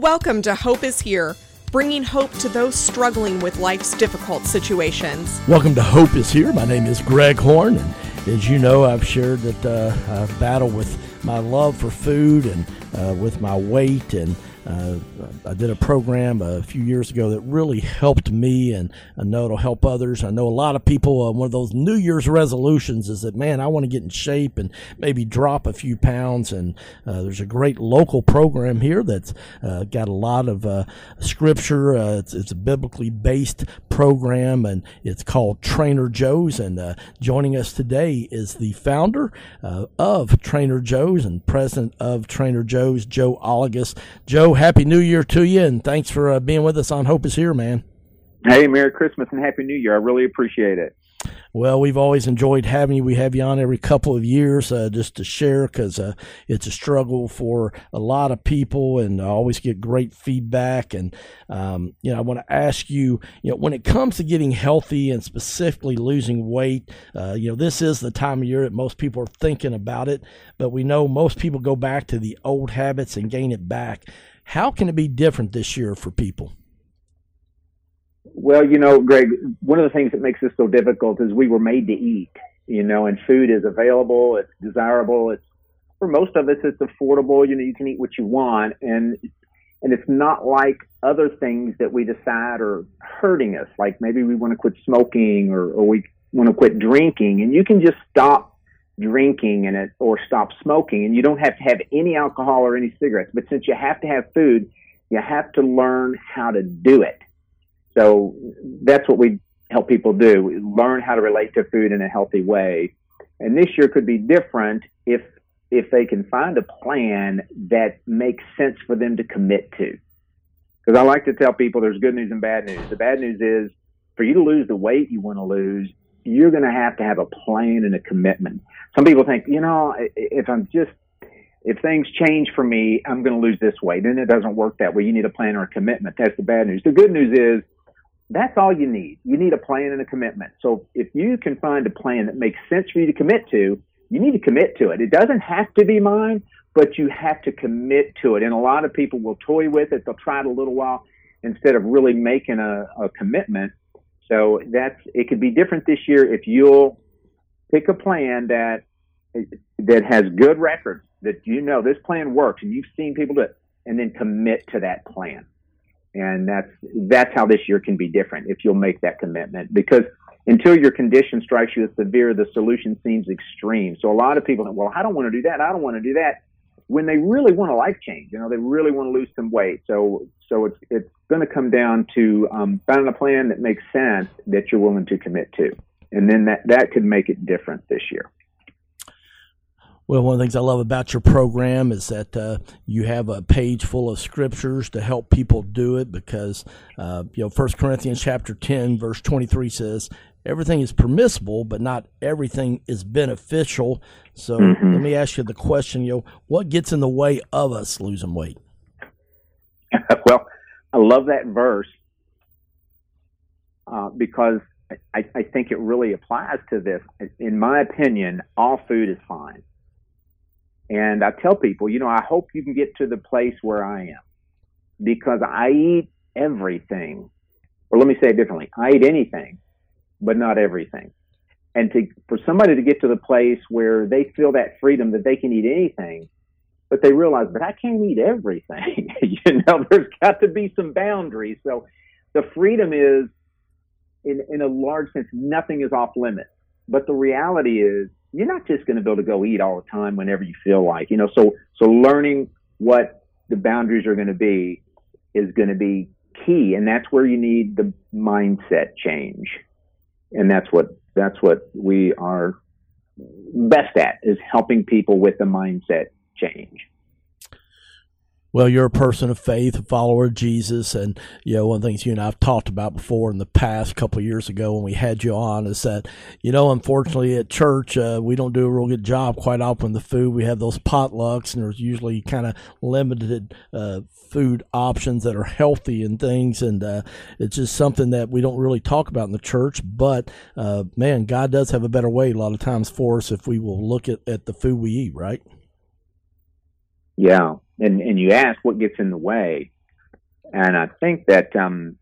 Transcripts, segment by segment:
Welcome to Hope is Here, bringing hope to those struggling with life's difficult situations. Welcome to Hope is Here. My name is Greg Horn, and as you know, I've shared that uh, I've battled with my love for food and uh, with my weight and uh, I did a program a few years ago that really helped me, and I know it'll help others. I know a lot of people. Uh, one of those New Year's resolutions is that, man, I want to get in shape and maybe drop a few pounds. And uh, there's a great local program here that's uh, got a lot of uh, scripture. Uh, it's, it's, a biblically based program, and it's called Trainer Joe's. And joining us today is the founder of Trainer Joe's and president of Trainer Joe's, Joe Olliges. Joe, happy New Year to you, and thanks for uh, being with us on Hope is Here, man. Hey, Merry Christmas and Happy New Year. I really appreciate it. Well, we've always enjoyed having you. We have you on every couple of years uh, just to share because uh, it's a struggle for a lot of people, and I always get great feedback. And um, you know, I want to ask you, you know, when it comes to getting healthy and specifically losing weight, uh, you know, this is the time of year that most people are thinking about it, but we know most people go back to the old habits and gain it back. How can it be different this year for people? Well, you know, Greg, one of the things that makes this so difficult is we were made to eat, you know, and food is available, it's desirable, it's for most of us it's affordable, you know, you can eat what you want and and it's not like other things that we decide are hurting us, like maybe we want to quit smoking or, or we want to quit drinking and you can just stop drinking and it or stop smoking and you don't have to have any alcohol or any cigarettes but since you have to have food you have to learn how to do it. So that's what we help people do. Learn how to relate to food in a healthy way. And this year could be different if if they can find a plan that makes sense for them to commit to. Because i like to tell people there's good news and bad news. The bad news is for you to lose the weight you want to lose you're going to have to have a plan and a commitment some people think, you know, if I'm just if things change for me, I'm going to lose this weight. Then it doesn't work that way. You need a plan or a commitment. That's the bad news. The good news is that's all you need. You need a plan and a commitment. So if you can find a plan that makes sense for you to commit to, you need to commit to it. It doesn't have to be mine, but you have to commit to it. And a lot of people will toy with it. They'll try it a little while instead of really making a, a commitment. So that's, it could be different this year if you'll pick a plan that that has good records that you know this plan works and you've seen people do it and then commit to that plan. And that's that's how this year can be different if you'll make that commitment. Because until your condition strikes you as severe the solution seems extreme. So a lot of people think well i don't want to do that i don't want to do that when they really want a life change you know they really want to lose some weight. So so it's it's going to come down to um, finding a plan that makes sense that you're willing to commit to and then that that could make it different this year. Well, one of the things I love about your program is that uh, you have a page full of scriptures to help people do it because, uh, you know, First Corinthians chapter 10, verse 23 says, everything is permissible, but not everything is beneficial. So mm-hmm. let me ask you the question, you know, what gets in the way of us losing weight? well, I love that verse uh, because I, I think it really applies to this. In my opinion, all food is fine. And I tell people, you know, I hope you can get to the place where I am because I eat everything. Or let me say it differently. I eat anything, but not everything. And to, for somebody to get to the place where they feel that freedom that they can eat anything, but they realize, but I can't eat everything. you know, there's got to be some boundaries. So the freedom is in, in a large sense, nothing is off limits. But the reality is, you're not just going to be able to go eat all the time whenever you feel like, you know. So, so learning what the boundaries are going to be is going to be key, and that's where you need the mindset change, and that's what that's what we are best at is helping people with the mindset change well, you're a person of faith, a follower of Jesus, and you know one of the things you and I've talked about before in the past couple years ago when we had you on is that you know unfortunately at church uh, we don't do a real good job quite often with the food. We have those potlucks, and there's usually kind of limited uh, food options that are healthy and things, and uh, it's just something that we don't really talk about in the church. But uh, man, God does have a better way a lot of times for us if we will look at, at the food we eat, right? Yeah, and and you ask what gets in the way. And I think that um,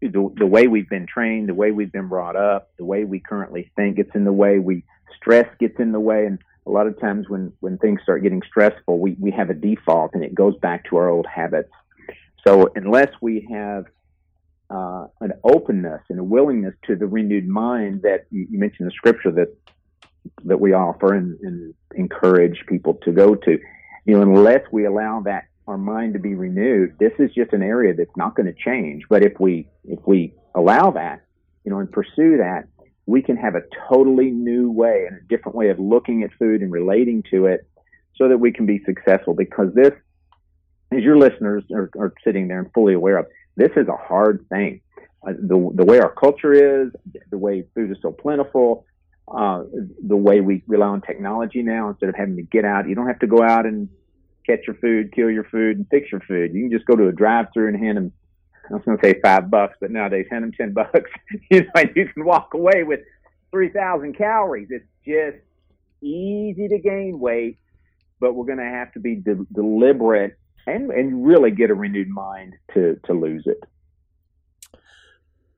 the, the way we've been trained, the way we've been brought up, the way we currently think gets in the way. We stress gets in the way, and a lot of times when when things start getting stressful, we we have a default, and it goes back to our old habits. So unless we have uh, an openness and a willingness to the renewed mind that you, mentioned the scripture that that we offer and, and encourage people to go to, you know, unless we allow that our mind to be renewed, this is just an area that's not going to change. But if we if we allow that, you know, and pursue that, we can have a totally new way and a different way of looking at food and relating to it, so that we can be successful. Because this, as your listeners are, are sitting there and fully aware of, this is a hard thing. Uh, the the way our culture is, the way food is so plentiful, uh, the way we rely on technology now instead of having to get out. You don't have to go out and catch your food, kill your food, and fix your food. You can just go to a drive-through and hand them. I was going to say five bucks, but nowadays hand them ten bucks. you know, and you can walk away with three thousand calories. It's just easy to gain weight, but we're going to have to be de- deliberate and and really get a renewed mind to to lose it.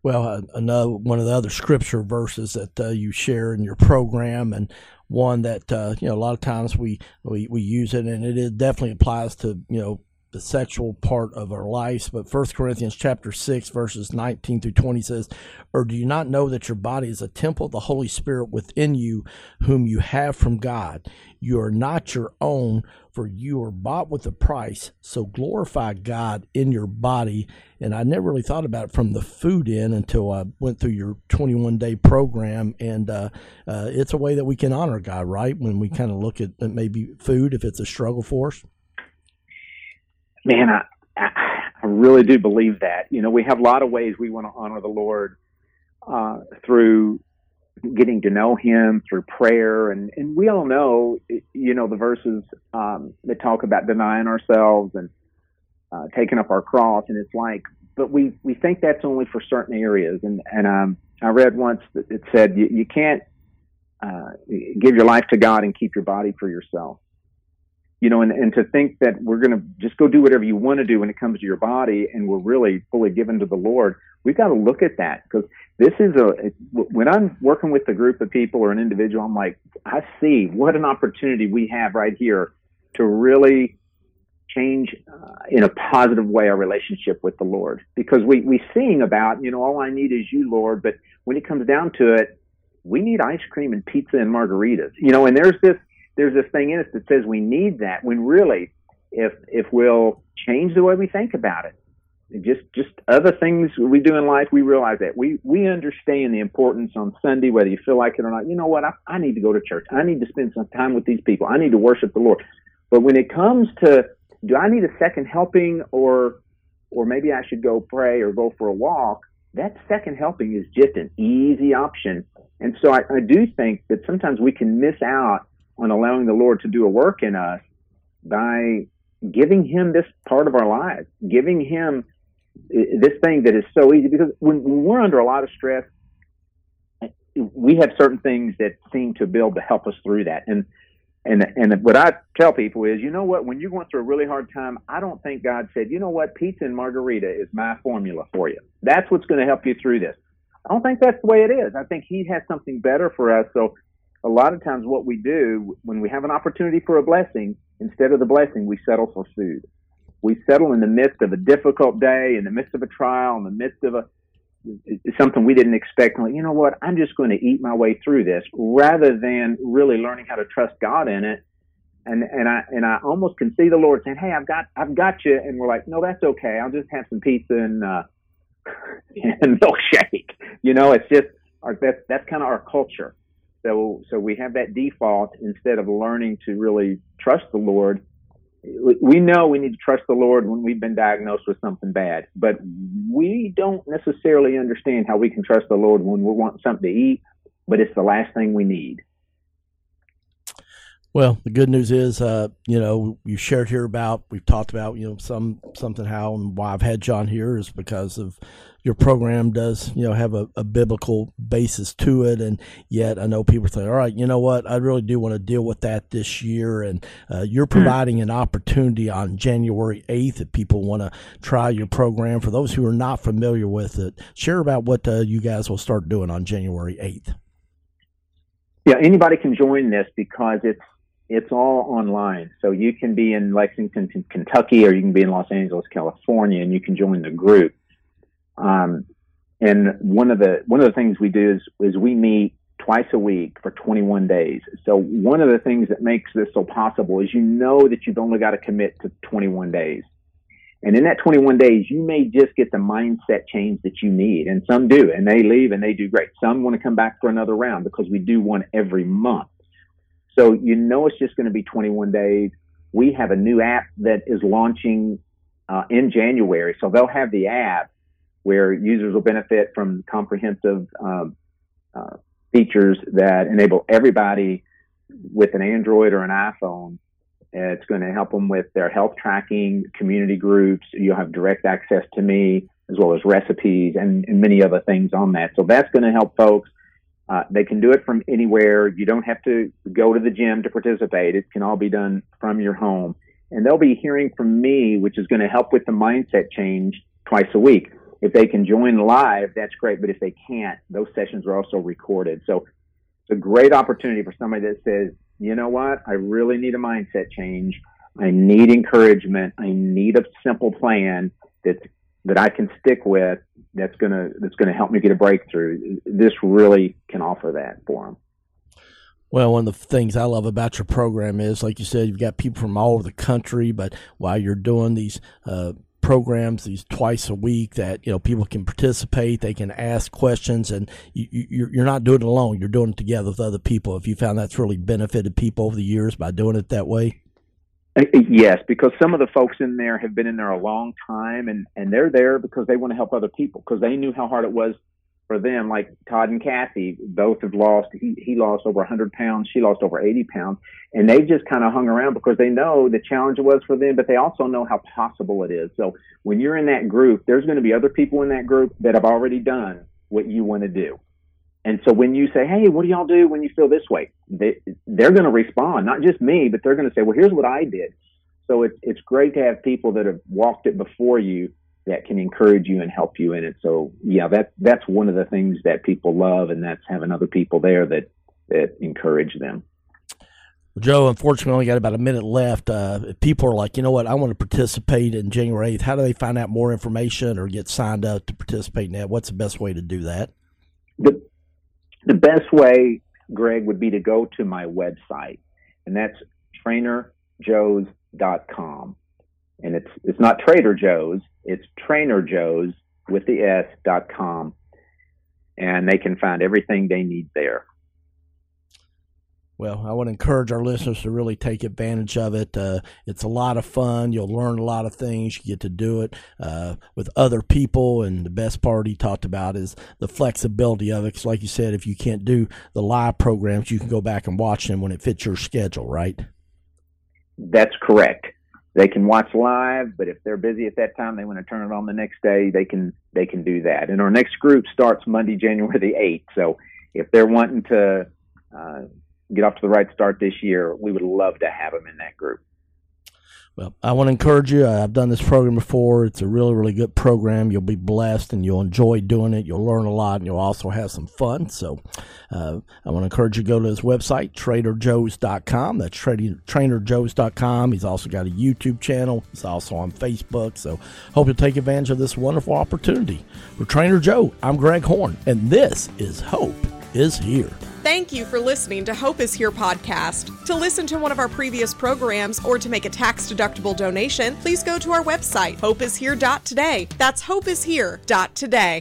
Well, uh, another one of the other scripture verses that uh, you share in your program, and one that uh, you know a lot of times we, we we use it, and it definitely applies to you know the sexual part of our lives. But First Corinthians chapter six verses nineteen through twenty says, "Or do you not know that your body is a temple of the Holy Spirit within you, whom you have from God? You are not your own, for you are bought with a price. So glorify God in your body." And I never really thought about it from the food in until I went through your twenty-one day program, and uh, uh, it's a way that we can honor God, right? When we kind of look at maybe food, if it's a struggle for us man, I, I really do believe that. You know, we have a lot of ways we want to honor the Lord uh, through getting to know Him, through prayer, and and we all know, you know, the verses um, that talk about denying ourselves and uh, taking up our cross, and it's like, but we we think that's only for certain areas, and and um, I read once that it said you, you can't uh, give your life to God and keep your body for yourself you know, and, and to think that we're going to just go do whatever you want to do when it comes to your body and we're really fully given to the Lord, we've got to look at that because this is a, when I'm working with a group of people or an individual, I'm like, I see what an opportunity we have right here to really change uh, in a positive way our relationship with the Lord because we, we sing about, you know, all I need is you, Lord. But when it comes down to it, we need ice cream and pizza and margaritas, you know, and there's this, there's this thing in us that says we need that when really if if we'll change the way we think about it just just other things we do in life we realize that. We we understand the importance on sunday whether you feel like it or not. You know what? I, I need to go to church. I need to spend some time with these people. I need to worship the lord. But when it comes to do i need a second helping or or maybe i should go pray or go for a walk that second helping is just an easy option. And so I, I do think that sometimes we can miss out on allowing the Lord to do a work in us by giving Him this part of our lives, giving Him this thing that is so easy. Because when, when we're under a lot of stress, we have certain things that seem to build to help us through that. And and and what I tell people is, you know what? When you're going through a really hard time, I don't think God said, you know what, pizza and margarita is my formula for you. That's what's going to help you through this. I don't think that's the way it is. I think He has something better for us. So a lot of times what we do when we have an opportunity for a blessing, instead of the blessing, we settle for food. We settle in the midst of a difficult day, in the midst of a trial, in the midst of a something we didn't expect. Like, you know what? I'm just going to eat my way through this, rather than really learning how to trust God in it. And and I and I almost can see the Lord saying, "Hey, I've got I've got you," and we're like, "No, that's okay. I'll just have some pizza and uh, and milkshake." You know, it's just our that's that's kind of our culture so, so we have that default instead of learning to really trust the Lord. We know we need to trust the Lord when we've been diagnosed with something bad, but we don't necessarily understand how we can trust the Lord when we want something to eat, but it's the last thing we need. Well, the good news is, uh, you know, you shared here about we've talked about, you know, some something how and why I've had John here is because of your program does, you know, have a, a biblical basis to it, and yet I know people say, all right, you know what, I really do want to deal with that this year, and uh, you're hmm. providing an opportunity on January eighth if people want to try your program. For those who are not familiar with it, share about what uh, you guys will start doing on January eighth. Yeah, anybody can join this because it's it's all online. So you can be in Lexington, Kentucky, or you can be in Los Angeles, California, and you can join the group. Um, and one of the one of the things we do is is we meet twice a week for 21 days. So one of the things that makes this so possible is you know that you've only got to commit to 21 days. And in that 21 days, you may just get the mindset change that you need. And some do, and they leave and they do great. Some want to come back for another round because we do one every month. So you know it's just going to be 21 days. We have a new app that is launching uh, in January. So they'll have the app where users will benefit from comprehensive um, uh, features that enable everybody with an Android or an iPhone. It's going to help them with their health tracking, community groups. You'll have direct access to me as well as recipes and, and many other things on that. So that's going to help folks uh, they can do it from anywhere. You don't have to go to the gym to participate. It can all be done from your home. And they'll be hearing from me, which is going to help with the mindset change twice a week. If they can join live, that's great. But if they can't, those sessions are also recorded. So it's a great opportunity for somebody that says, you know what? I really need a mindset change. I need encouragement. I need a simple plan that's that I can stick with that's gonna that's gonna help me get a breakthrough. This really can offer that for them. Well, one of the things I love about your program is, like you said, you've got people from all over the country, but while you're doing these uh, programs, these twice a week, that you know people can participate, they can ask questions, and you, you, you're not doing it alone. You're doing it together with other people. If you found that's really benefited people over the years by doing it that way. Uh, yes, because some of the folks in there have been in there a long time and, and they're there because they want to help other people because they knew how hard it was for them. Like Todd and Kathy both have lost, he, he lost over 100 pounds, she lost over 80 pounds. And they just kind of hung around because they know the challenge was for them, but they also know how possible it is. So when you're in that group, there's going to be other people in that group that have already done what you want to do. And so when you say, "Hey, what do y'all do when you feel this way?" They they're going to respond, not just me, but they're going to say, "Well, here's what I did." So it's it's great to have people that have walked it before you that can encourage you and help you in it. So yeah, that that's one of the things that people love, and that's having other people there that that encourage them. Well, Joe, unfortunately, we only got about a minute left. Uh, if people are like, you know what, I want to participate in January 8th, how do they find out more information or get signed up to participate in that? What's the best way to do that? The, the best way, Greg, would be to go to my website, and that's trainerjoes.com. And it's it's not Trader Joe's, it's Trainer Joe's with the S dot com. And they can find everything they need there. Well, I would encourage our listeners to really take advantage of it. Uh, it's a lot of fun. You'll learn a lot of things. You get to do it uh, with other people. And the best part he talked about is the flexibility of it. Because, like you said, if you can't do the live programs, you can go back and watch them when it fits your schedule, right? That's correct. They can watch live, but if they're busy at that time, they want to turn it on the next day. They can they can do that. And our next group starts Monday, January the eighth. So if they're wanting to uh, get off to the right start this year, we would love to have them in that group. Well, I want to encourage you. I've done this program before. It's a really, really good program. You'll be blessed and you'll enjoy doing it. You'll learn a lot and you'll also have some fun. So uh, I want to encourage you to go to his website, traderjoes.com. That's trainerjoes.com. He's also got a YouTube channel. He's also on Facebook. So hope you'll take advantage of this wonderful opportunity. For Trainer Joe, I'm Greg Horn, and this is Hope is Here. Thank you for listening to Hope is Here podcast. To listen to one of our previous programs or to make a tax deductible donation, please go to our website, hopeishere.today. That's hopeishere.today.